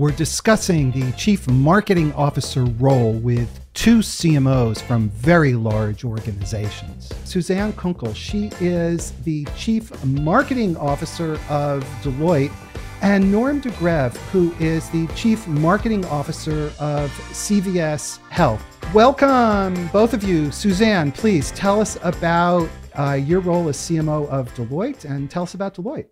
We're discussing the Chief Marketing Officer role with two CMOs from very large organizations. Suzanne Kounkel, she is the Chief Marketing Officer of Deloitte, and Norm de Greve, who is the Chief Marketing Officer of CVS Health. Welcome, both of you. Suzanne, please tell us about uh, your role as CMO of Deloitte and tell us about Deloitte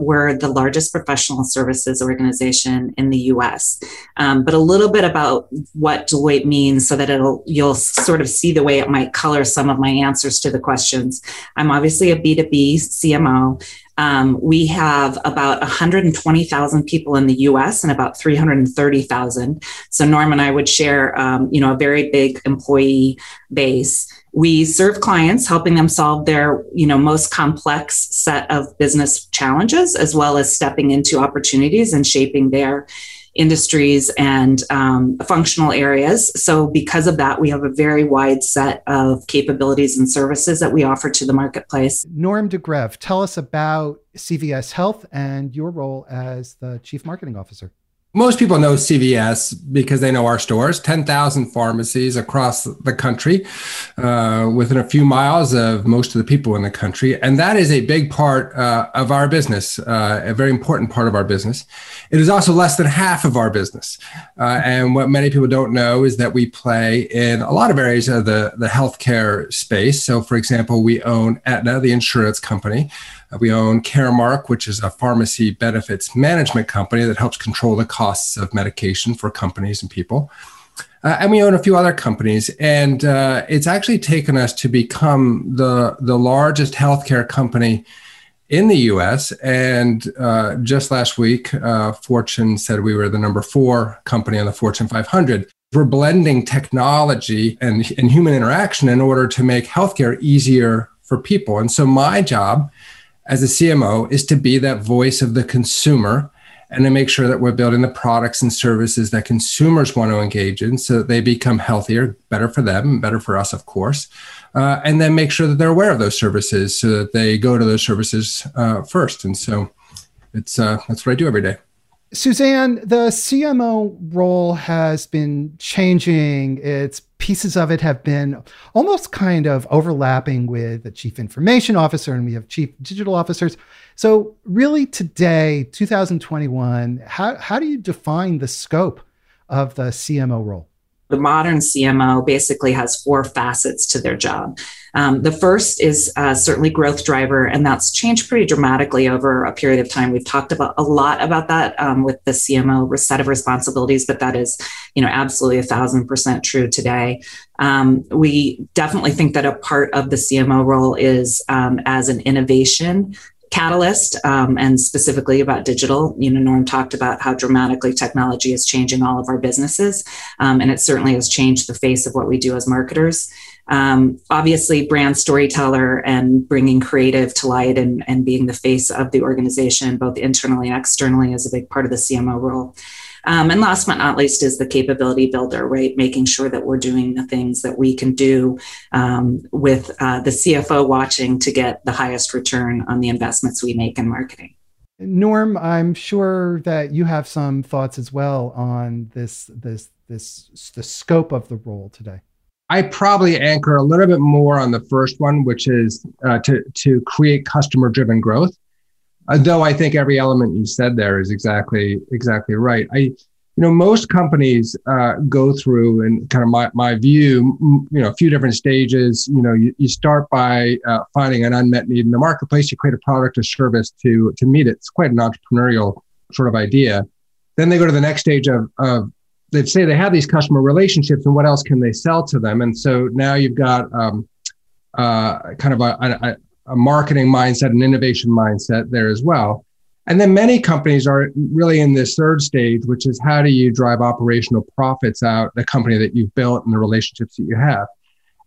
we're the largest professional services organization in the U.S. Um, but a little bit about what Deloitte means, so that it'll you'll sort of see the way it might color some of my answers to the questions. I'm obviously a B2B CMO. Um, we have about 120,000 people in the U.S. and about 330,000. So Norm and I would share, um, you know, a very big employee base we serve clients helping them solve their you know most complex set of business challenges as well as stepping into opportunities and shaping their industries and um, functional areas. So because of that we have a very wide set of capabilities and services that we offer to the marketplace. Norm de greve tell us about cvs health and your role as the chief marketing officer most people know CVS because they know our stores, 10,000 pharmacies across the country, uh, within a few miles of most of the people in the country. And that is a big part uh, of our business, uh, a very important part of our business. It is also less than half of our business. Uh, and what many people don't know is that we play in a lot of areas of the, the healthcare space. So, for example, we own Aetna, the insurance company. Uh, we own Caremark, which is a pharmacy benefits management company that helps control the costs of medication for companies and people. Uh, and we own a few other companies, and uh, it's actually taken us to become the the largest healthcare company in the U.S. And uh, just last week, uh, Fortune said we were the number four company on the Fortune 500. We're blending technology and, and human interaction in order to make healthcare easier for people. And so my job as a CMO is to be that voice of the consumer and to make sure that we're building the products and services that consumers want to engage in so that they become healthier, better for them, better for us, of course. Uh, and then make sure that they're aware of those services so that they go to those services uh, first. And so it's uh, that's what I do every day. Suzanne, the CMO role has been changing. Its pieces of it have been almost kind of overlapping with the chief information officer, and we have chief digital officers. So, really, today, 2021, how, how do you define the scope of the CMO role? The modern CMO basically has four facets to their job. Um, the first is uh, certainly growth driver, and that's changed pretty dramatically over a period of time. We've talked about a lot about that um, with the CMO set of responsibilities, but that is, you know, absolutely a thousand percent true today. Um, we definitely think that a part of the CMO role is um, as an innovation catalyst um, and specifically about digital. You know norm talked about how dramatically technology is changing all of our businesses um, and it certainly has changed the face of what we do as marketers. Um, obviously brand storyteller and bringing creative to light and, and being the face of the organization both internally and externally is a big part of the cmo role um, and last but not least is the capability builder, right? Making sure that we're doing the things that we can do um, with uh, the CFO watching to get the highest return on the investments we make in marketing. Norm, I'm sure that you have some thoughts as well on this this this the scope of the role today. I probably anchor a little bit more on the first one, which is uh, to to create customer driven growth though I think every element you said there is exactly exactly right. I, you know, most companies uh, go through, and kind of my my view, you know, a few different stages. You know, you, you start by uh, finding an unmet need in the marketplace. You create a product or service to to meet it. It's quite an entrepreneurial sort of idea. Then they go to the next stage of of they say they have these customer relationships, and what else can they sell to them? And so now you've got um, uh, kind of a, a, a marketing mindset, an innovation mindset there as well. And then many companies are really in this third stage, which is how do you drive operational profits out the company that you've built and the relationships that you have.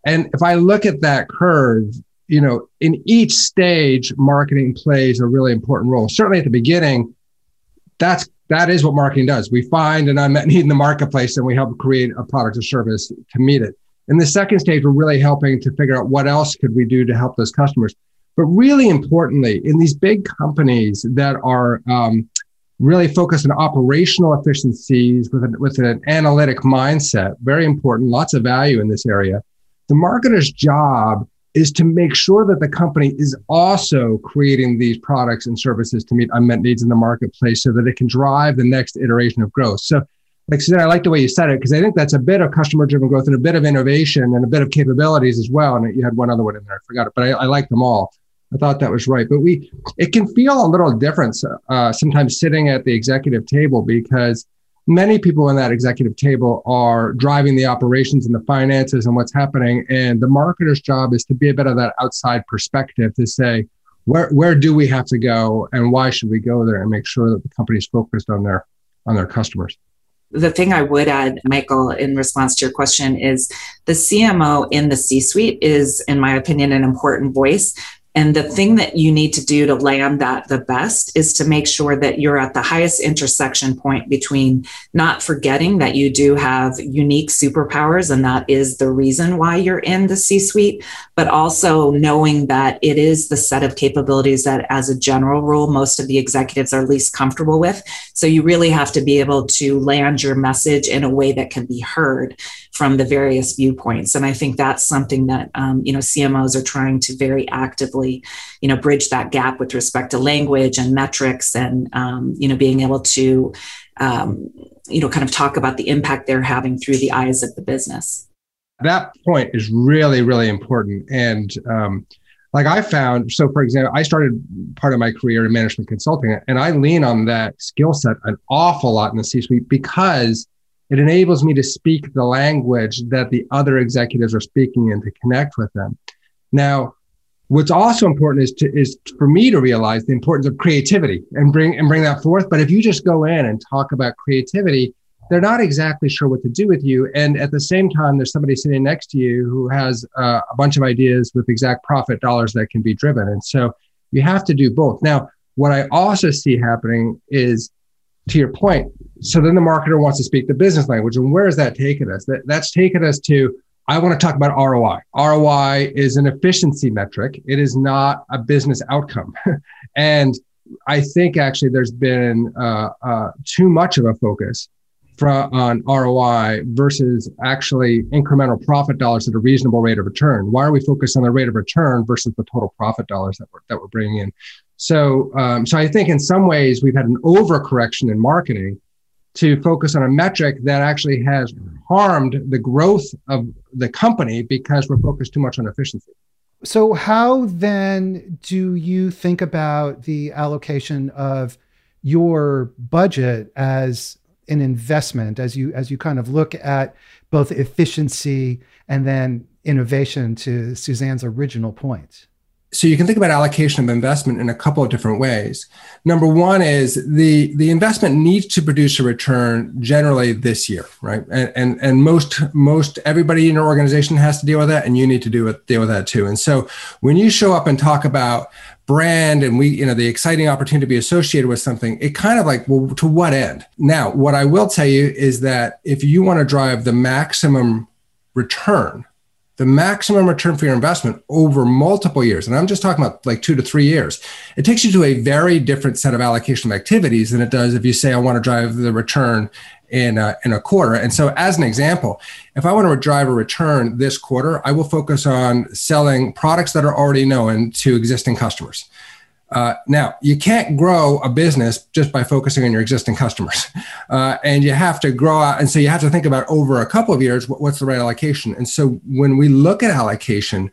And if I look at that curve, you know, in each stage, marketing plays a really important role. Certainly at the beginning, that's that is what marketing does. We find an unmet need in the marketplace and we help create a product or service to meet it. In the second stage, we're really helping to figure out what else could we do to help those customers. But really importantly, in these big companies that are um, really focused on operational efficiencies with an, with an analytic mindset. Very important, lots of value in this area. The marketer's job is to make sure that the company is also creating these products and services to meet unmet needs in the marketplace so that it can drive the next iteration of growth. So, like said, I like the way you said it because I think that's a bit of customer driven growth and a bit of innovation and a bit of capabilities as well. And you had one other one in there, I forgot it, but I, I like them all. I thought that was right. But we, it can feel a little different uh, sometimes sitting at the executive table because many people in that executive table are driving the operations and the finances and what's happening. And the marketer's job is to be a bit of that outside perspective to say, where, where do we have to go and why should we go there and make sure that the company's focused on their on their customers. The thing I would add, Michael, in response to your question is the CMO in the C suite is, in my opinion, an important voice and the thing that you need to do to land that the best is to make sure that you're at the highest intersection point between not forgetting that you do have unique superpowers and that is the reason why you're in the C suite, but also knowing that it is the set of capabilities that, as a general rule, most of the executives are least comfortable with. So you really have to be able to land your message in a way that can be heard from the various viewpoints. And I think that's something that um, you know CMOs are trying to very actively, you know, bridge that gap with respect to language and metrics, and um, you know, being able to, um, you know, kind of talk about the impact they're having through the eyes of the business. That point is really, really important, and um, like I found, so for example, I started part of my career in management consulting, and I lean on that skill set an awful lot in the C suite because it enables me to speak the language that the other executives are speaking and to connect with them. Now, what's also important is to is for me to realize the importance of creativity and bring and bring that forth. But if you just go in and talk about creativity, they're not exactly sure what to do with you. And at the same time, there's somebody sitting next to you who has uh, a bunch of ideas with exact profit dollars that can be driven. And so you have to do both. Now, what I also see happening is to your point, so then the marketer wants to speak the business language. And where is that taking us? That, that's taken us to, I want to talk about ROI. ROI is an efficiency metric, it is not a business outcome. and I think actually there's been uh, uh, too much of a focus on ROI versus actually incremental profit dollars at a reasonable rate of return. Why are we focused on the rate of return versus the total profit dollars that we're, that we're bringing in? So, um, so I think in some ways we've had an overcorrection in marketing to focus on a metric that actually has harmed the growth of the company because we're focused too much on efficiency. So, how then do you think about the allocation of your budget as an investment as you as you kind of look at both efficiency and then innovation to Suzanne's original point? So you can think about allocation of investment in a couple of different ways. Number one is the the investment needs to produce a return generally this year, right? And and, and most most everybody in your organization has to deal with that, and you need to do it, deal with that too. And so when you show up and talk about brand and we you know the exciting opportunity to be associated with something it kind of like well to what end now what i will tell you is that if you want to drive the maximum return the maximum return for your investment over multiple years, and I'm just talking about like two to three years, it takes you to a very different set of allocation of activities than it does if you say, I want to drive the return in a, in a quarter. And so, as an example, if I want to drive a return this quarter, I will focus on selling products that are already known to existing customers. Uh, now, you can't grow a business just by focusing on your existing customers. Uh, and you have to grow out. And so you have to think about over a couple of years, what, what's the right allocation? And so when we look at allocation,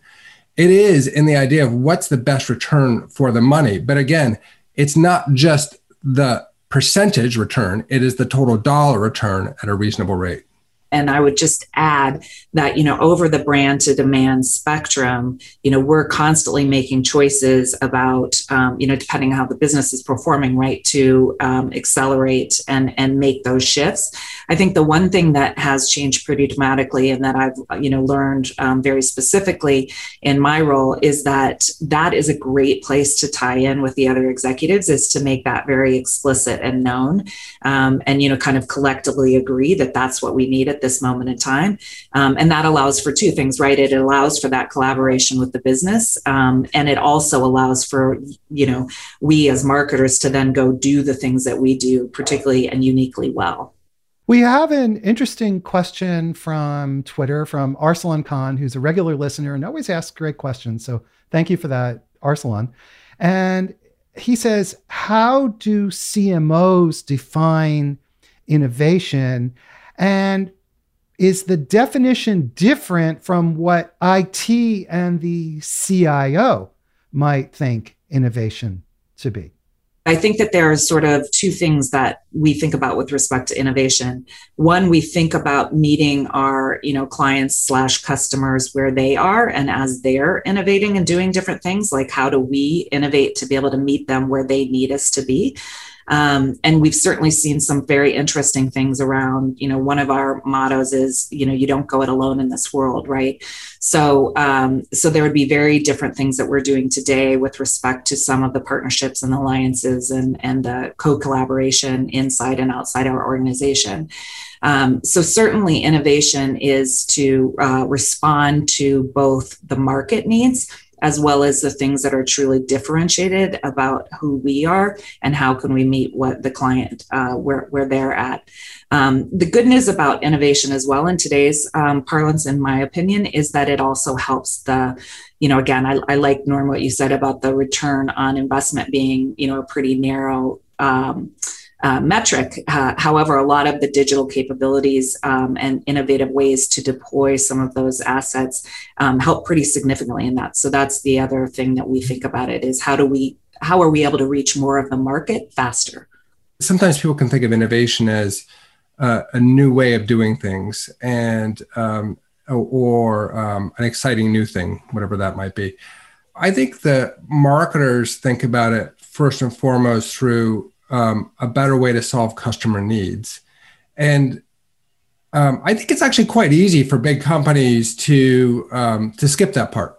it is in the idea of what's the best return for the money. But again, it's not just the percentage return, it is the total dollar return at a reasonable rate. And I would just add that, you know, over the brand to demand spectrum, you know, we're constantly making choices about, um, you know, depending on how the business is performing, right, to um, accelerate and, and make those shifts. I think the one thing that has changed pretty dramatically and that I've, you know, learned um, very specifically in my role is that that is a great place to tie in with the other executives is to make that very explicit and known um, and, you know, kind of collectively agree that that's what we need at this moment in time. Um, and that allows for two things, right? It allows for that collaboration with the business. Um, and it also allows for, you know, we as marketers to then go do the things that we do particularly and uniquely well. We have an interesting question from Twitter from Arsalan Khan, who's a regular listener and always asks great questions. So thank you for that, Arsalan. And he says, How do CMOs define innovation? And is the definition different from what IT and the CIO might think innovation to be? I think that there are sort of two things that we think about with respect to innovation. One, we think about meeting our, you know, clients slash customers where they are and as they're innovating and doing different things, like how do we innovate to be able to meet them where they need us to be. Um, and we've certainly seen some very interesting things around, you know, one of our mottos is, you know, you don't go it alone in this world, right? So, um, so there would be very different things that we're doing today with respect to some of the partnerships and alliances and, and the co-collaboration inside and outside our organization. Um, so certainly innovation is to uh, respond to both the market needs as well as the things that are truly differentiated about who we are and how can we meet what the client uh, where, where they're at. Um, the good news about innovation as well in today's um, parlance in my opinion is that it also helps the you know again I, I like norm what you said about the return on investment being you know a pretty narrow um, uh, metric. Uh, however, a lot of the digital capabilities um, and innovative ways to deploy some of those assets um, help pretty significantly in that. So that's the other thing that we think about it is how do we how are we able to reach more of the market faster? Sometimes people can think of innovation as uh, a new way of doing things and um, or um, an exciting new thing, whatever that might be. I think the marketers think about it first and foremost through um, a better way to solve customer needs. And um, I think it's actually quite easy for big companies to um, to skip that part.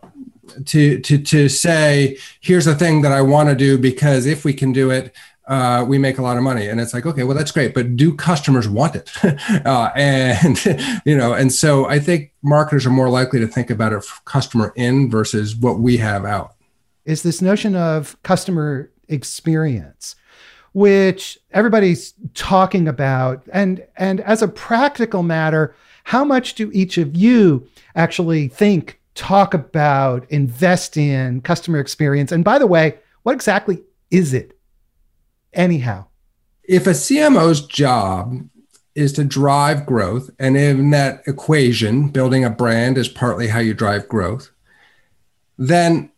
To, to, to say, here's a thing that I want to do because if we can do it, uh, we make a lot of money. And it's like, okay, well, that's great, but do customers want it? uh, and, you know, and so I think marketers are more likely to think about it customer in versus what we have out. Is this notion of customer experience which everybody's talking about. And, and as a practical matter, how much do each of you actually think, talk about, invest in customer experience? And by the way, what exactly is it? Anyhow, if a CMO's job is to drive growth, and in that equation, building a brand is partly how you drive growth, then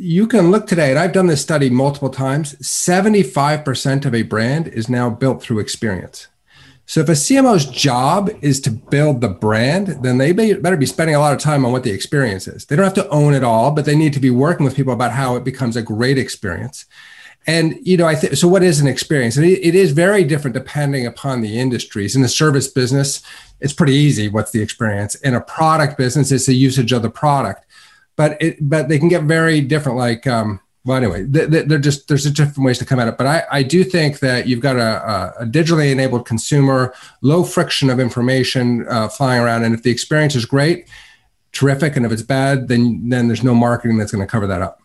you can look today, and I've done this study multiple times 75% of a brand is now built through experience. So if a CMO's job is to build the brand, then they better be spending a lot of time on what the experience is. They don't have to own it all, but they need to be working with people about how it becomes a great experience. And you know, I think so. What is an experience? And it, it is very different depending upon the industries. In the service business, it's pretty easy. What's the experience? In a product business, it's the usage of the product but it but they can get very different. Like um, well, anyway, they're just there's different ways to come at it. But I, I do think that you've got a, a digitally enabled consumer, low friction of information uh, flying around, and if the experience is great, terrific, and if it's bad, then then there's no marketing that's going to cover that up.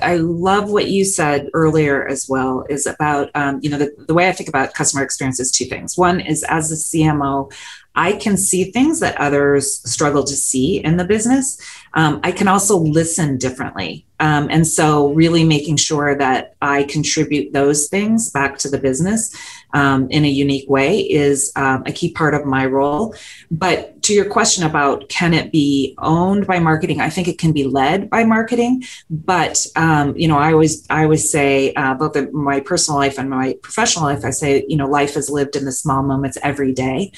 I love what you said earlier as well is about, um, you know, the, the way I think about customer experience is two things. One is as a CMO, I can see things that others struggle to see in the business. Um, I can also listen differently. Um, and so, really making sure that I contribute those things back to the business um, in a unique way is um, a key part of my role. But to your question about can it be owned by marketing, I think it can be led by marketing. But um, you know, I always I always say uh, both in my personal life and my professional life, I say you know, life is lived in the small moments every day.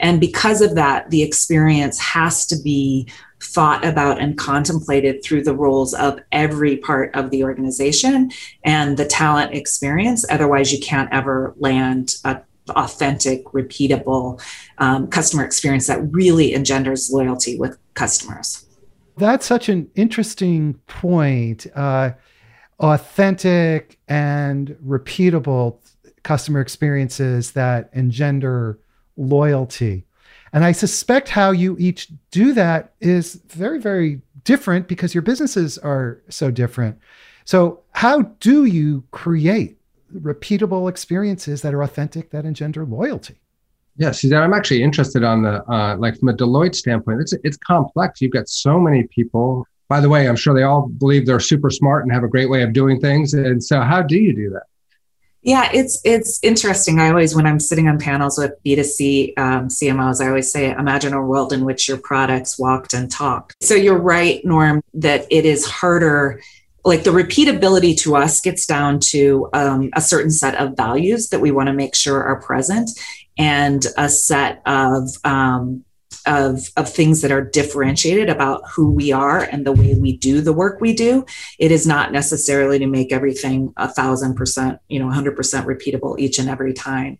And because of that, the experience has to be thought about and contemplated through the roles of every part of the organization and the talent experience. Otherwise, you can't ever land a authentic, repeatable um, customer experience that really engenders loyalty with customers. That's such an interesting point. Uh, authentic and repeatable customer experiences that engender loyalty. And I suspect how you each do that is very, very different because your businesses are so different. So, how do you create repeatable experiences that are authentic, that engender loyalty? Yes, I'm actually interested on the uh, like from a Deloitte standpoint. It's it's complex. You've got so many people. By the way, I'm sure they all believe they're super smart and have a great way of doing things. And so, how do you do that? Yeah, it's it's interesting. I always, when I'm sitting on panels with B2C um, CMOs, I always say, imagine a world in which your products walked and talked. So you're right, Norm, that it is harder. Like the repeatability to us gets down to um, a certain set of values that we want to make sure are present, and a set of um, of, of things that are differentiated about who we are and the way we do the work we do. It is not necessarily to make everything a thousand percent, you know, 100% repeatable each and every time.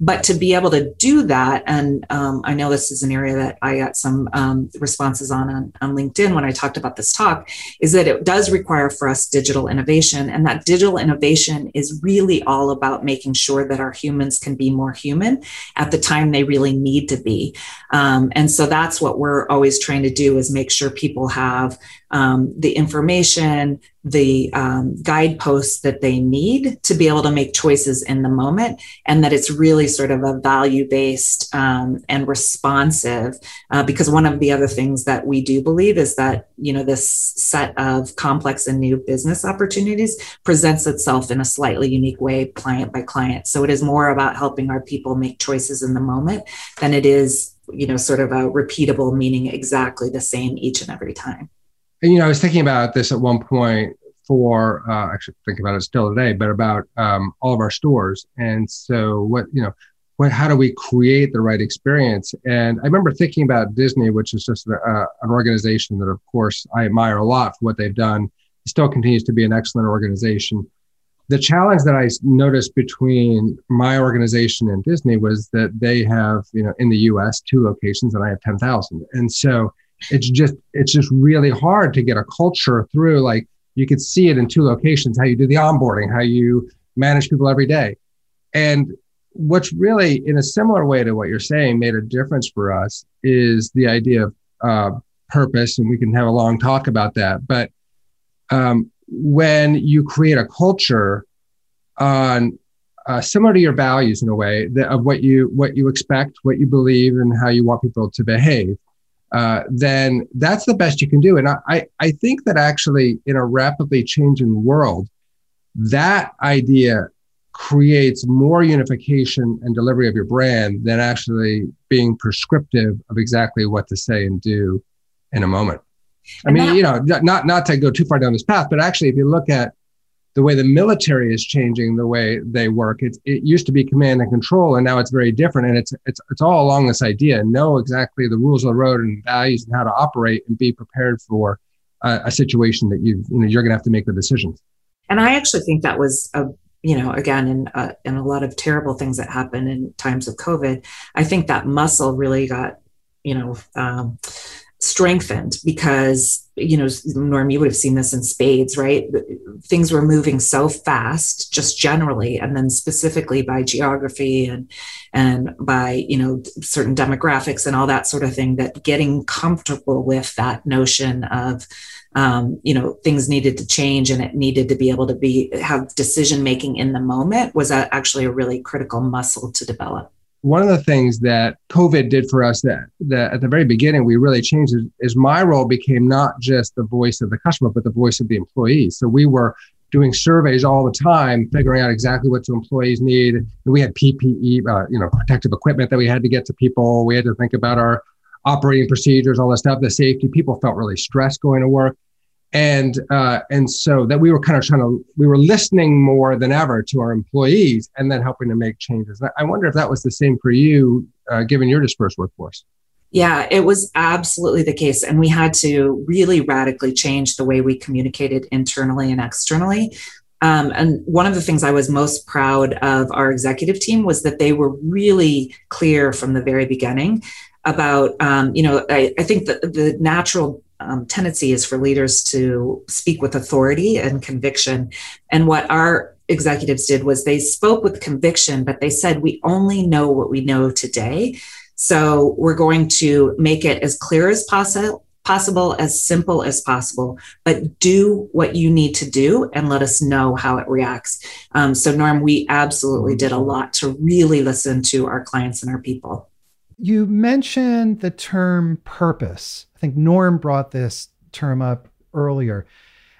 But to be able to do that, and um, I know this is an area that I got some um, responses on, on on LinkedIn when I talked about this talk, is that it does require for us digital innovation. And that digital innovation is really all about making sure that our humans can be more human at the time they really need to be. Um, and so that's what we're always trying to do is make sure people have um, the information, the um, guideposts that they need to be able to make choices in the moment, and that it's really sort of a value based um, and responsive. Uh, because one of the other things that we do believe is that you know this set of complex and new business opportunities presents itself in a slightly unique way, client by client. So it is more about helping our people make choices in the moment than it is you know sort of a repeatable meaning exactly the same each and every time. And you know i was thinking about this at one point for uh, actually thinking about it still today but about um, all of our stores. And so what you know what how do we create the right experience? And i remember thinking about disney which is just a, uh, an organization that of course i admire a lot for what they've done. It still continues to be an excellent organization the challenge that I noticed between my organization and Disney was that they have, you know, in the U.S. two locations and I have ten thousand, and so it's just it's just really hard to get a culture through. Like you could see it in two locations, how you do the onboarding, how you manage people every day, and what's really in a similar way to what you're saying made a difference for us is the idea of uh, purpose, and we can have a long talk about that, but um, when you create a culture on uh, similar to your values in a way that, of what you what you expect, what you believe, and how you want people to behave, uh, then that's the best you can do. And I I think that actually in a rapidly changing world, that idea creates more unification and delivery of your brand than actually being prescriptive of exactly what to say and do in a moment. I mean, that, you know, not not to go too far down this path, but actually, if you look at the way the military is changing the way they work, it, it used to be command and control, and now it's very different. And it's it's it's all along this idea: know exactly the rules of the road and values and how to operate, and be prepared for a, a situation that you you know you're going to have to make the decisions. And I actually think that was a you know again in uh, in a lot of terrible things that happen in times of COVID. I think that muscle really got you know. Um, strengthened because you know norm you would have seen this in spades right? Things were moving so fast just generally and then specifically by geography and and by you know certain demographics and all that sort of thing that getting comfortable with that notion of um, you know things needed to change and it needed to be able to be have decision making in the moment was a, actually a really critical muscle to develop one of the things that COVID did for us that, that at the very beginning we really changed is, is, my role became not just the voice of the customer, but the voice of the employees. So we were doing surveys all the time, figuring out exactly what the employees need. And we had PPE, uh, you know, protective equipment that we had to get to people. We had to think about our operating procedures, all that stuff, the safety. People felt really stressed going to work and uh, and so that we were kind of trying to we were listening more than ever to our employees and then helping to make changes. I wonder if that was the same for you uh, given your dispersed workforce. Yeah it was absolutely the case. And we had to really radically change the way we communicated internally and externally. Um, and one of the things I was most proud of our executive team was that they were really clear from the very beginning about, um, you know, I, I think that the natural um, tendency is for leaders to speak with authority and conviction. And what our executives did was they spoke with conviction, but they said, we only know what we know today. So we're going to make it as clear as possible possible, as simple as possible, but do what you need to do and let us know how it reacts. Um, so, Norm, we absolutely did a lot to really listen to our clients and our people. You mentioned the term purpose. I think Norm brought this term up earlier.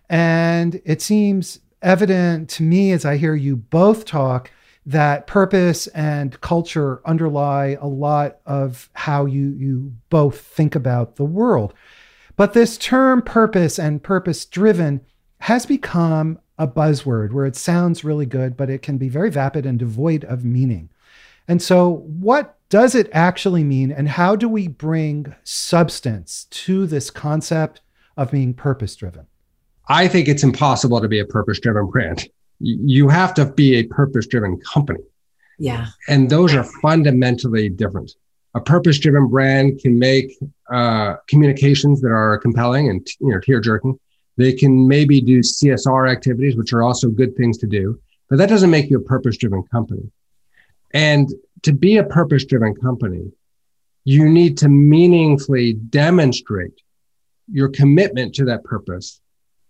And it seems evident to me as I hear you both talk that purpose and culture underlie a lot of how you you both think about the world. But this term purpose and purpose driven has become a buzzword where it sounds really good, but it can be very vapid and devoid of meaning. And so, what does it actually mean, and how do we bring substance to this concept of being purpose driven? I think it's impossible to be a purpose driven brand. You have to be a purpose driven company. Yeah. And those are fundamentally different. A purpose driven brand can make uh, communications that are compelling and you know tear jerking. They can maybe do CSR activities, which are also good things to do, but that doesn't make you a purpose driven company. And to be a purpose driven company, you need to meaningfully demonstrate your commitment to that purpose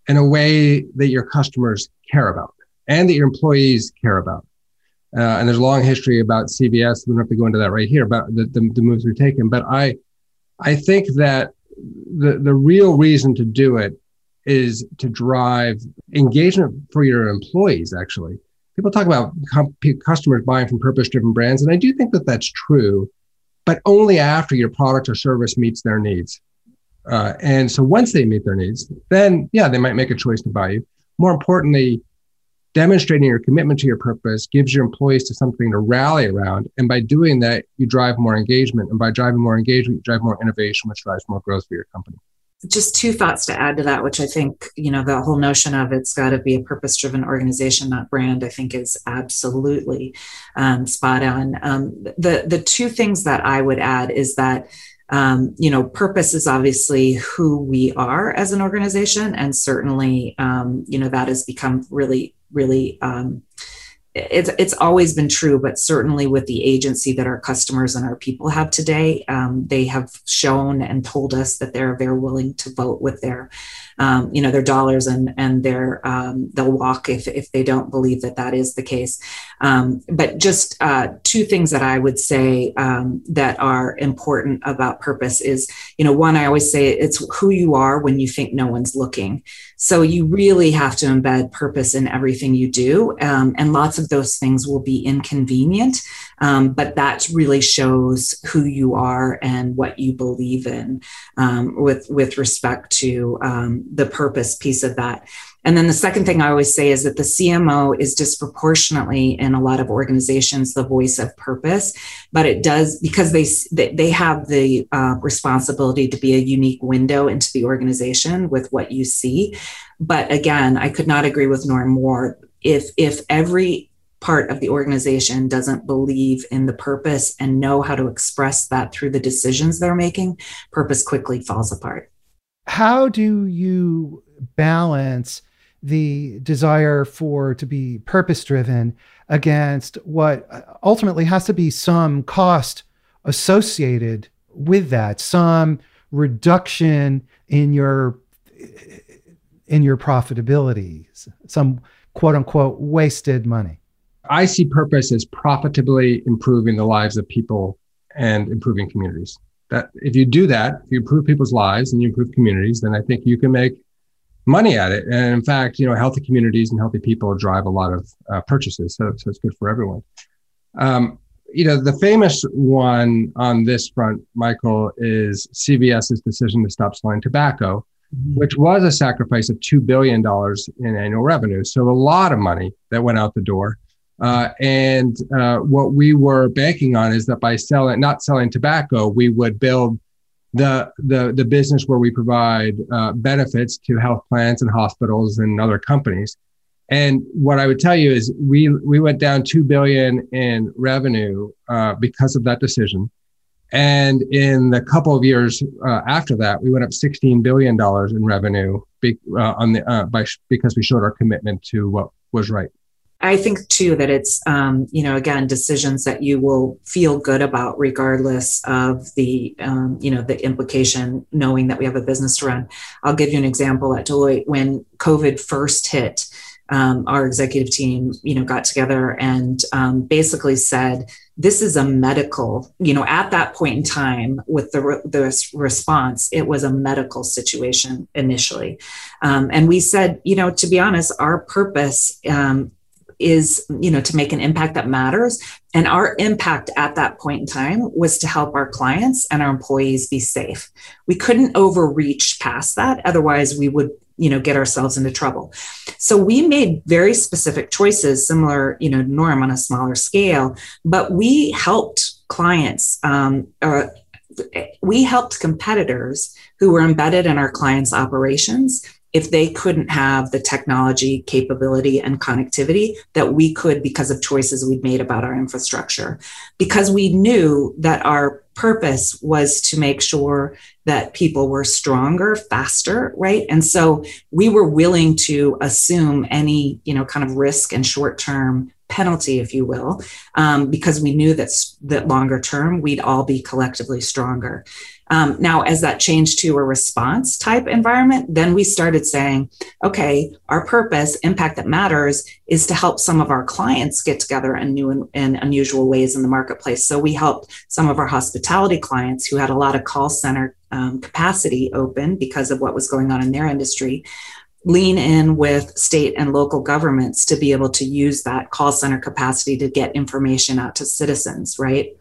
in a way that your customers care about and that your employees care about. Uh, and there's a long history about CVS. We don't have to go into that right here about the, the, the moves we've taken. But I, I think that the, the real reason to do it is to drive engagement for your employees, actually. People talk about customers buying from purpose driven brands. And I do think that that's true, but only after your product or service meets their needs. Uh, and so once they meet their needs, then yeah, they might make a choice to buy you. More importantly, demonstrating your commitment to your purpose gives your employees to something to rally around. And by doing that, you drive more engagement. And by driving more engagement, you drive more innovation, which drives more growth for your company. Just two thoughts to add to that, which I think, you know, the whole notion of it's got to be a purpose driven organization, not brand, I think is absolutely um, spot on. Um, the, the two things that I would add is that um, you know, purpose is obviously who we are as an organization, and certainly, um, you know, that has become really, really um, it's it's always been true, but certainly with the agency that our customers and our people have today, um, they have shown and told us that they're very willing to vote with their, um, you know, their dollars and and their um, they'll walk if if they don't believe that that is the case. Um, but just uh, two things that I would say um, that are important about purpose is, you know, one I always say it's who you are when you think no one's looking. So you really have to embed purpose in everything you do, um, and lots of those things will be inconvenient, um, but that really shows who you are and what you believe in um, with with respect to um, the purpose piece of that. And then the second thing I always say is that the CMO is disproportionately in a lot of organizations the voice of purpose, but it does because they they have the uh, responsibility to be a unique window into the organization with what you see. But again, I could not agree with Norm more. If if every part of the organization doesn't believe in the purpose and know how to express that through the decisions they're making, purpose quickly falls apart. How do you balance the desire for to be purpose driven against what uh, ultimately has to be some cost associated with that, some reduction in your uh, in your profitability, some quote unquote wasted money? I see purpose as profitably improving the lives of people and improving communities. That if you do that, if you improve people's lives and you improve communities, then I think you can make money at it. And in fact, you know, healthy communities and healthy people drive a lot of uh, purchases. So, so it's good for everyone. Um, you know, the famous one on this front, Michael, is CVS's decision to stop selling tobacco, mm-hmm. which was a sacrifice of $2 billion in annual revenue. So a lot of money that went out the door. Uh, and uh, what we were banking on is that by selling, not selling tobacco, we would build the the the business where we provide uh, benefits to health plans and hospitals and other companies. And what I would tell you is we we went down two billion in revenue uh, because of that decision. And in the couple of years uh, after that, we went up sixteen billion dollars in revenue be, uh, on the by because we showed our commitment to what was right. I think too that it's, um, you know, again, decisions that you will feel good about regardless of the, um, you know, the implication, knowing that we have a business to run. I'll give you an example at Deloitte when COVID first hit. Um, our executive team, you know, got together and um, basically said, "This is a medical." You know, at that point in time, with the re- the response, it was a medical situation initially, um, and we said, you know, to be honest, our purpose um, is you know to make an impact that matters. And our impact at that point in time was to help our clients and our employees be safe. We couldn't overreach past that. Otherwise we would you know get ourselves into trouble. So we made very specific choices similar you know norm on a smaller scale but we helped clients um, uh, we helped competitors who were embedded in our clients operations if they couldn't have the technology capability and connectivity that we could because of choices we'd made about our infrastructure. Because we knew that our purpose was to make sure that people were stronger faster right? And so we were willing to assume any you know kind of risk and short term penalty if you will um, because we knew that that longer term we'd all be collectively stronger um, now, as that changed to a response type environment, then we started saying, okay, our purpose, impact that matters, is to help some of our clients get together in new and, and unusual ways in the marketplace. So we helped some of our hospitality clients who had a lot of call center um, capacity open because of what was going on in their industry lean in with state and local governments to be able to use that call center capacity to get information out to citizens, right?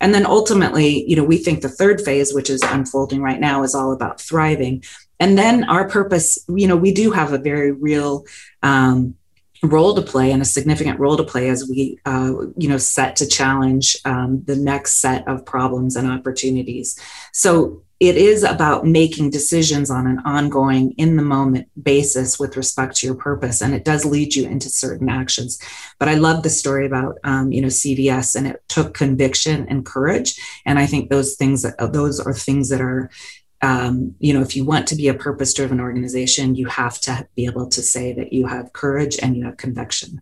And then ultimately, you know, we think the third phase, which is unfolding right now, is all about thriving. And then our purpose, you know, we do have a very real um, role to play and a significant role to play as we, uh, you know, set to challenge um, the next set of problems and opportunities. So it is about making decisions on an ongoing in the moment basis with respect to your purpose and it does lead you into certain actions. But i love the story about um, you know cvs and it took conviction and courage. And i think those things those are things that are um, you know if you want to be a purpose driven organization you have to be able to say that you have courage and you have conviction.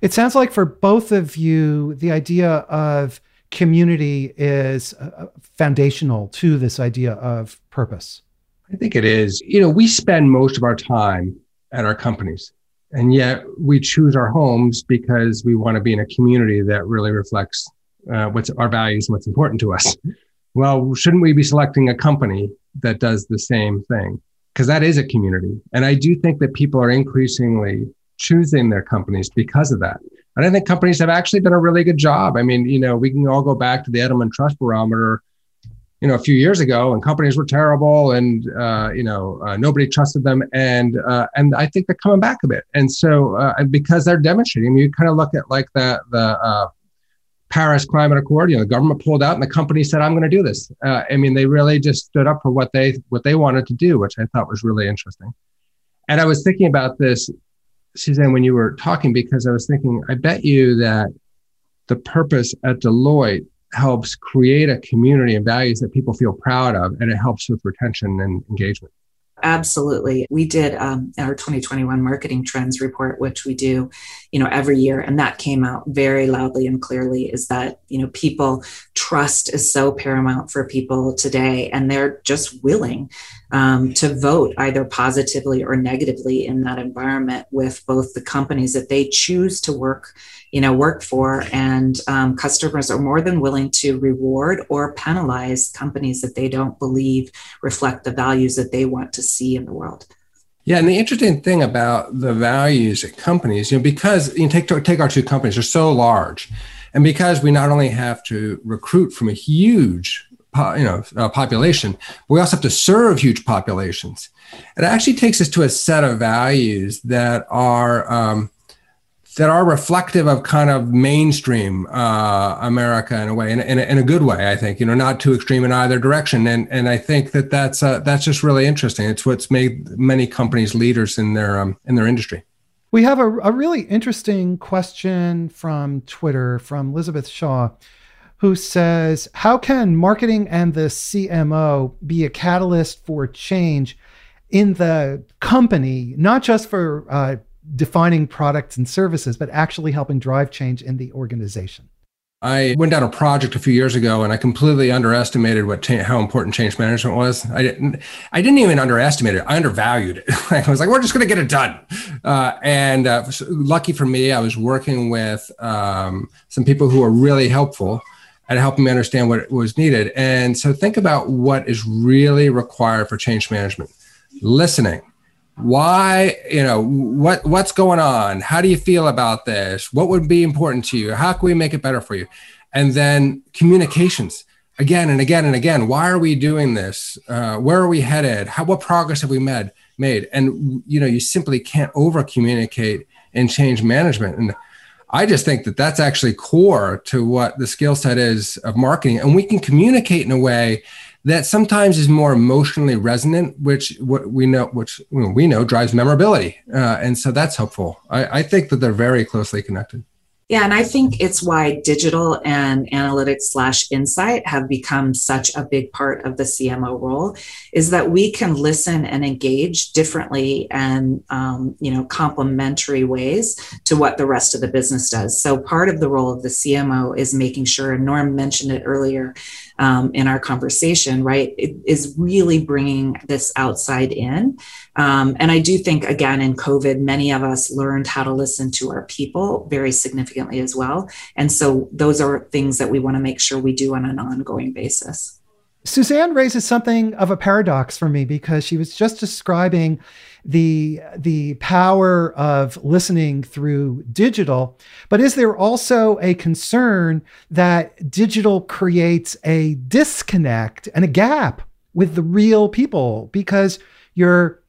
It sounds like for both of you the idea of community is uh, uh, foundational to this idea of purpose? I think it is. You know, we spend most of our time at our companies, and yet we choose our homes because we want to be in a community that really reflects uh, what's our values and what's important to us. Well, shouldn't we be selecting a company that does the same thing? Because that is a community. And I do think that people are increasingly choosing their companies because of that. And I think companies have actually done a really good job. I mean, you know, we can all go back to the Edelman Trust Barometer, you know, a few years ago, and companies were terrible, and uh, you know, uh, nobody trusted them, and uh, and I think they're coming back a bit. And so, uh, because they're demonstrating, you kind of look at like the the uh, Paris Climate Accord. You know, the government pulled out, and the company said, "I'm going to do this." Uh, I mean, they really just stood up for what they what they wanted to do, which I thought was really interesting. And I was thinking about this Suzanne, when you were talking, because I was thinking, I bet you that the purpose at Deloitte helps create a community and values that people feel proud of, and it helps with retention and engagement. Absolutely. We did um, our 2021 marketing trends report, which we do, you know, every year. And that came out very loudly and clearly is that, you know, people trust is so paramount for people today. And they're just willing um, to vote either positively or negatively in that environment with both the companies that they choose to work you know work for and um, customers are more than willing to reward or penalize companies that they don't believe reflect the values that they want to see in the world yeah, and the interesting thing about the values at companies, you know, because you know, take take our two companies, they're so large, and because we not only have to recruit from a huge, you know, uh, population, but we also have to serve huge populations. It actually takes us to a set of values that are um, that are reflective of kind of mainstream uh, America in a way, in, in, in, a good way, I think. You know, not too extreme in either direction, and and I think that that's uh, that's just really interesting. It's what's made many companies leaders in their um, in their industry. We have a, a really interesting question from Twitter from Elizabeth Shaw, who says, "How can marketing and the CMO be a catalyst for change in the company, not just for uh, defining products and services, but actually helping drive change in the organization. I went down a project a few years ago and I completely underestimated what cha- how important change management was. I didn't I didn't even underestimate it. I undervalued it. I was like, we're just going to get it done. Uh, and uh, lucky for me, I was working with um, some people who were really helpful at helping me understand what was needed. And so think about what is really required for change management. Listening, why you know what what's going on? How do you feel about this? What would be important to you? How can we make it better for you? And then communications again and again and again why are we doing this? Uh, where are we headed? How what progress have we made made? And you know you simply can't over communicate in change management. And i just think that that's actually core to what the skill set is of marketing. And we can communicate in a way that sometimes is more emotionally resonant, which what we know, which we know drives memorability, uh, and so that's helpful. I, I think that they're very closely connected. Yeah, and I think it's why digital and analytics slash insight have become such a big part of the CMO role is that we can listen and engage differently and um, you know complementary ways to what the rest of the business does. So part of the role of the CMO is making sure, and Norm mentioned it earlier, um, in our conversation, right, it is really bringing this outside in. Um, and I do think, again, in COVID, many of us learned how to listen to our people very significantly as well. And so those are things that we want to make sure we do on an ongoing basis. Suzanne raises something of a paradox for me because she was just describing the the power of listening through digital but is there also a concern that digital creates a disconnect and a gap with the real people? Because you're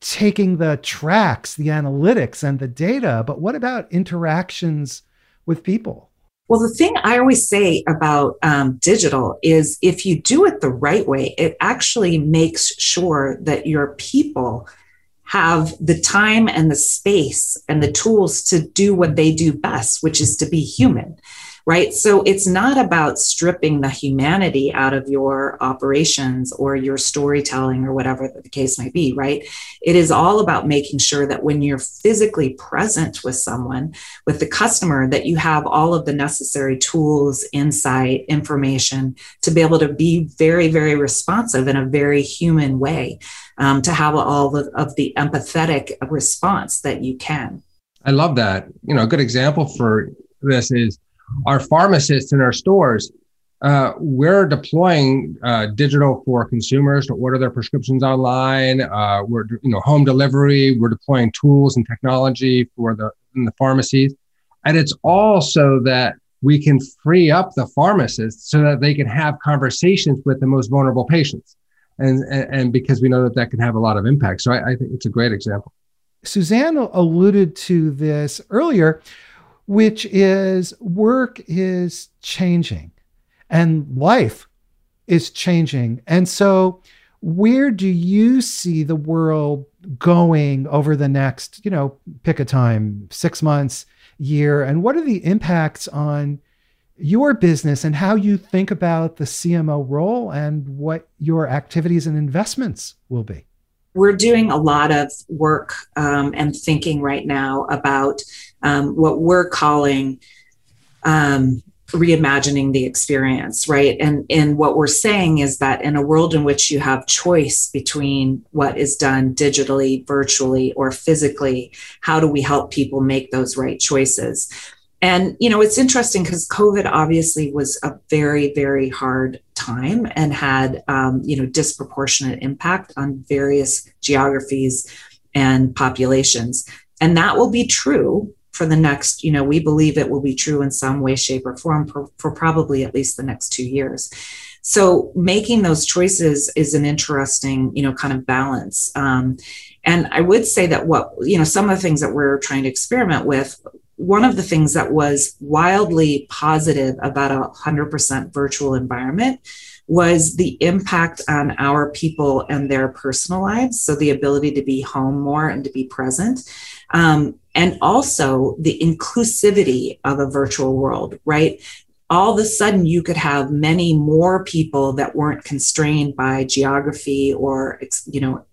taking the tracks the analytics and the data but what about interactions with people well, the thing I always say about um, digital is if you do it the right way, it actually makes sure that your people have the time and the space and the tools to do what they do best, which is to be human right? So it's not about stripping the humanity out of your operations or your storytelling or whatever the case might be, right? It is all about making sure that when you're physically present with someone, with the customer, that you have all of the necessary tools, insight, information to be able to be very, very responsive in a very human way, um, to have all of, of the empathetic response that you can. I love that. You know, a good example for this is our pharmacists in our stores, uh, we're deploying uh, digital for consumers to order their prescriptions online. Uh, we're you know home delivery. We're deploying tools and technology for the in the pharmacies, and it's all so that we can free up the pharmacists so that they can have conversations with the most vulnerable patients, and and, and because we know that that can have a lot of impact. So I, I think it's a great example. Suzanne alluded to this earlier which is work is changing and life is changing. And so, where do you see the world going over the next, you know, pick a time, six months, year? And what are the impacts on your business and how you think about the CMO role and what your activities and investments will be? We're doing a lot of work um, and thinking right now about um, what we're calling um, reimagining the experience right? And and what we're saying is that in a world in which you have choice between what is done digitally virtually or physically how do we help people make those right choices and you know it's interesting because covid obviously was a very very hard time and had um, you know disproportionate impact on various geographies and populations. And that will be true for the next you know we believe it will be true in some way shape or form for, for probably at least the next two years. So making those choices is an interesting you know kind of balance. Um, and i would say that what you know some of the things that we're trying to experiment with one of the things that was wildly positive about a 100% virtual environment was the impact on our people and their personal lives. So, the ability to be home more and to be present. Um, and also the inclusivity of a virtual world, right? All of a sudden, you could have many more people that weren't constrained by geography or, you know,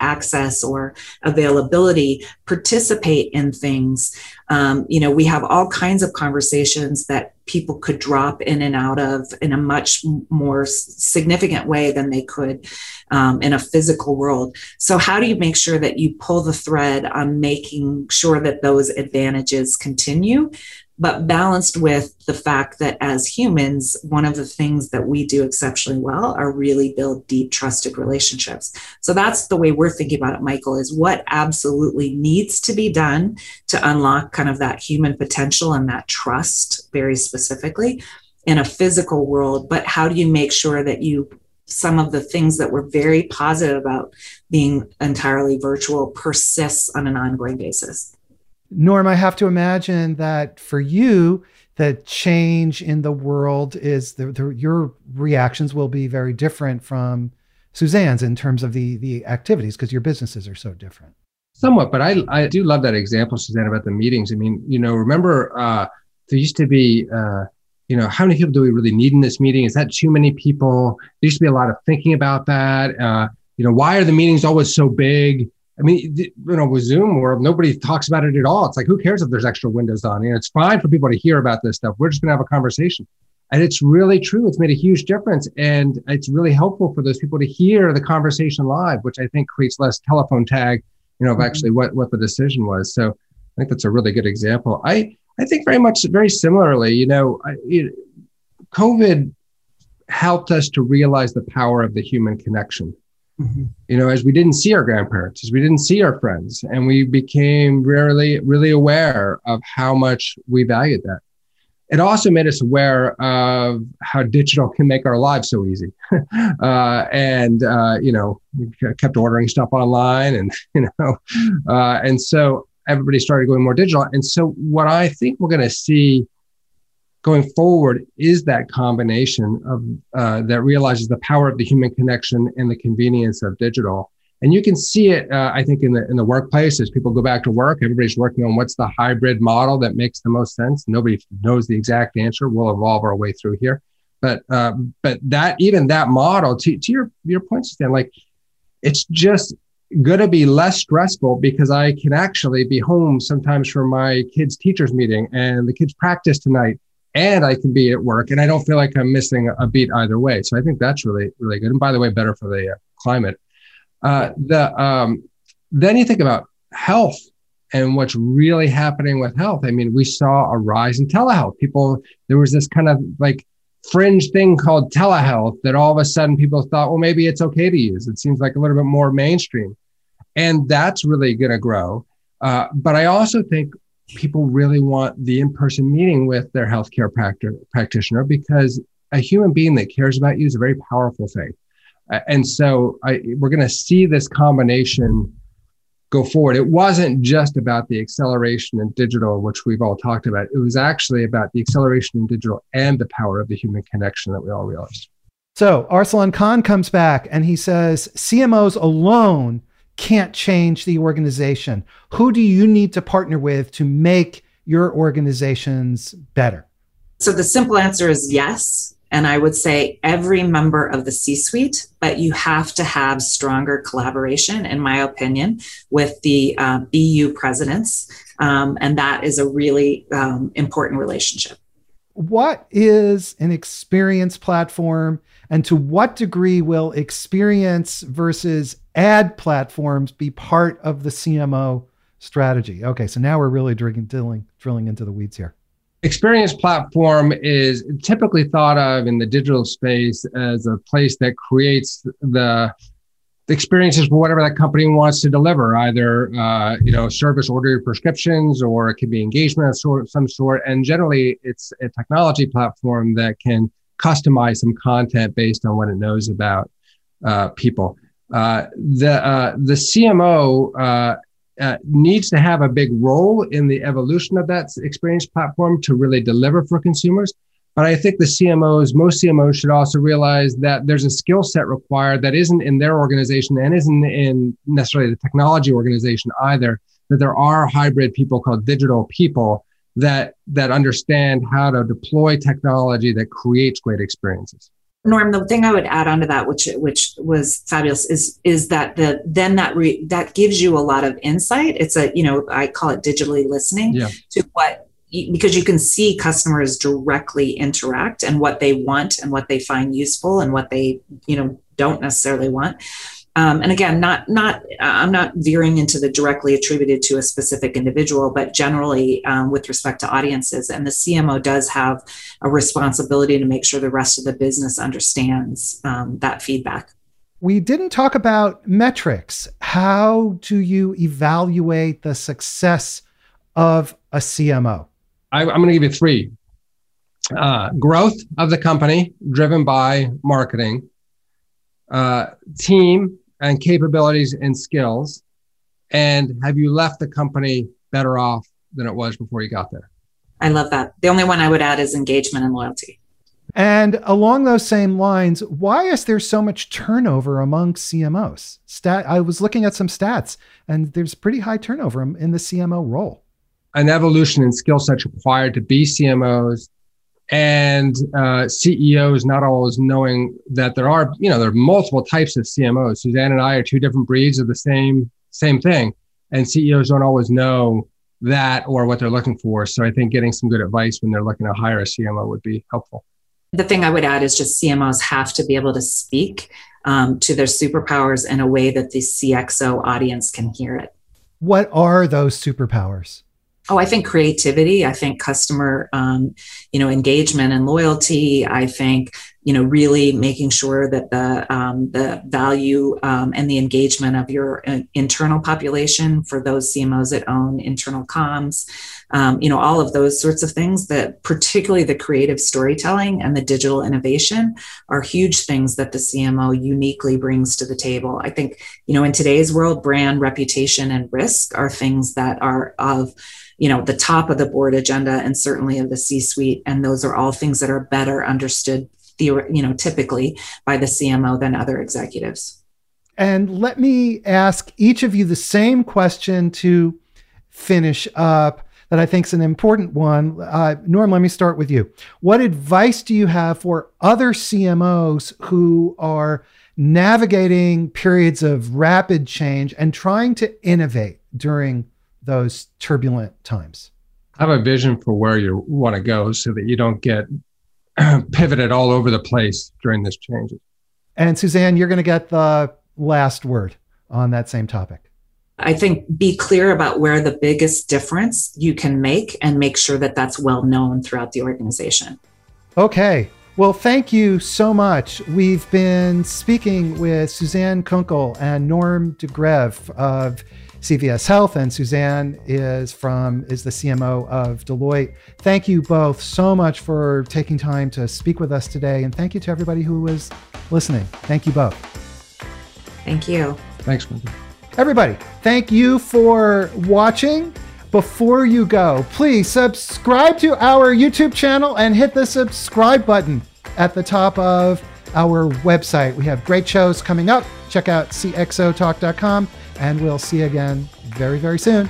access or availability participate in things. Um, you know we have all kinds of conversations that people could drop in and out of in a much more significant way than they could um, in a physical world. So how do you make sure that you pull the thread on making sure that those advantages continue but balanced with the fact that as humans, one of the things that we do exceptionally well are really build deep, trusted relationships. So that's the way we're thinking about it, Michael, is what absolutely needs to be done to unlock kind of that human potential and that trust very specifically in a physical world. But how do you make sure that you some of the things that we're very positive about being entirely virtual persists on an ongoing basis? Norm, I have to imagine that for you, the change in the world is the, the, your reactions will be very different from Suzanne's in terms of the the activities because your businesses are so different. Somewhat, but I I do love that example, Suzanne, about the meetings. I mean, you know, remember uh, there used to be. Uh, you know, how many people do we really need in this meeting? Is that too many people? There used to be a lot of thinking about that. Uh, you know, why are the meetings always so big? I mean, you know, with Zoom where nobody talks about it at all. It's like, who cares if there's extra windows on? You know, it's fine for people to hear about this stuff. We're just going to have a conversation. And it's really true. It's made a huge difference. And it's really helpful for those people to hear the conversation live, which I think creates less telephone tag, you know, of mm-hmm. actually what, what the decision was. So I think that's a really good example. I, I think very much, very similarly, you know, I, it, COVID helped us to realize the power of the human connection Mm-hmm. You know, as we didn't see our grandparents, as we didn't see our friends, and we became really, really aware of how much we valued that. It also made us aware of how digital can make our lives so easy. uh, and, uh, you know, we kept ordering stuff online and, you know, uh, and so everybody started going more digital. And so what I think we're going to see going forward is that combination of uh, that realizes the power of the human connection and the convenience of digital. And you can see it, uh, I think, in the in the workplace as people go back to work. Everybody's working on what's the hybrid model that makes the most sense. Nobody knows the exact answer. We'll evolve our way through here, but uh, but that even that model to, to your your point, Stan, like it's just going to be less stressful because I can actually be home sometimes for my kids' teachers meeting and the kids practice tonight and I can be at work and I don't feel like I'm missing a beat either way. So I think that's really, really good. And by the way, better for the uh, climate. Uh, the um, then you think about health and what's really happening with health. I mean, we saw a rise in telehealth. People, there was this kind of like fringe thing called telehealth that all of a sudden people thought, well, maybe it's okay to use. It seems like a little bit more mainstream, and that's really going to grow. Uh, but I also think people really want the in-person meeting with their healthcare practi- practitioner because a human being that cares about you is a very powerful thing. And so I, we're going to see this combination go forward. It wasn't just about the acceleration in digital, which we've all talked about. It was actually about the acceleration in digital and the power of the human connection that we all realized. So Arsalan Khan comes back and he says CMOs alone can't change the organization. Who do you need to partner with to make your organizations better? So the simple answer is yes. And I would say every member of the C suite, but you have to have stronger collaboration, in my opinion, with the uh, BU presidents. Um, and that is a really um, important relationship. What is an experience platform? And to what degree will experience versus ad platforms be part of the CMO strategy? Okay, so now we're really drilling, drilling, drilling into the weeds here. Experience platform is typically thought of in the digital space as a place that creates the experiences for whatever that company wants to deliver, either uh, you know service order prescriptions or it can be engagement of sort, some sort. And generally, it's a technology platform that can customize some content based on what it knows about uh, people. Uh, the uh, the CMO uh, uh, needs to have a big role in the evolution of that experience platform to really deliver for consumers. But I think the CMOs, most CMOs should also realize that there's a skill set required that isn't in their organization and isn't in necessarily the technology organization either. That there are hybrid people called digital people that that understand how to deploy technology that creates great experiences. Norm, the thing I would add onto that, which which was fabulous, is is that the then that re, that gives you a lot of insight. It's a you know I call it digitally listening Yeah. to what because you can see customers directly interact and what they want and what they find useful and what they you know don't necessarily want. Um, and again, not not I'm not veering into the directly attributed to a specific individual, but generally um, with respect to audiences. And the CMO does have a responsibility to make sure the rest of the business understands um, that feedback. We didn't talk about metrics. How do you evaluate the success of a CMO? I, I'm going to give you three. Uh, growth of the company driven by marketing, uh, team and capabilities and skills, and have you left the company better off than it was before you got there? I love that. The only one I would add is engagement and loyalty. And along those same lines, why is there so much turnover among CMOs? Stat, I was looking at some stats, and there's pretty high turnover in the CMO role. An evolution in skill sets required to be CMOs and uh, CEOs not always knowing that there are, you know, there are multiple types of CMOs. Suzanne and I are two different breeds of the same same thing, and CEOs don't always know that or what they're looking for. So I think getting some good advice when they're looking to hire a CMO would be helpful. The thing I would add is just CMOs have to be able to speak um, to their superpowers in a way that the CXO audience can hear it. What are those superpowers? Oh, I think creativity. I think customer, um, you know, engagement and loyalty. I think you know really making sure that the um, the value um, and the engagement of your uh, internal population for those CMOs that own internal comms. Um, you know, all of those sorts of things. That particularly the creative storytelling and the digital innovation are huge things that the CMO uniquely brings to the table. I think you know in today's world, brand reputation and risk are things that are of you know the top of the board agenda and certainly of the c suite and those are all things that are better understood you know typically by the cmo than other executives. And let me ask each of you the same question to finish up that i think is an important one. Uh, norm let me start with you. What advice do you have for other cmos who are navigating periods of rapid change and trying to innovate during those turbulent times? Have a vision for where you want to go so that you don't get pivoted all over the place during this change. And Suzanne, you're going to get the last word on that same topic. I think be clear about where the biggest difference you can make and make sure that that's well known throughout the organization. Okay. Well, thank you so much. We've been speaking with Suzanne Kounkel and Norm de Greve of CVS Health, and Suzanne is from is the CMO of Deloitte. Thank you both so much for taking time to speak with us today, and thank you to everybody who was listening. Thank you both. Thank you. Thanks, Wendy. Everybody, thank you for watching. Before you go, please subscribe to our YouTube channel and hit the subscribe button at the top of our website. We have great shows coming up. Check out cxotalk.com and we'll see you again very, very soon.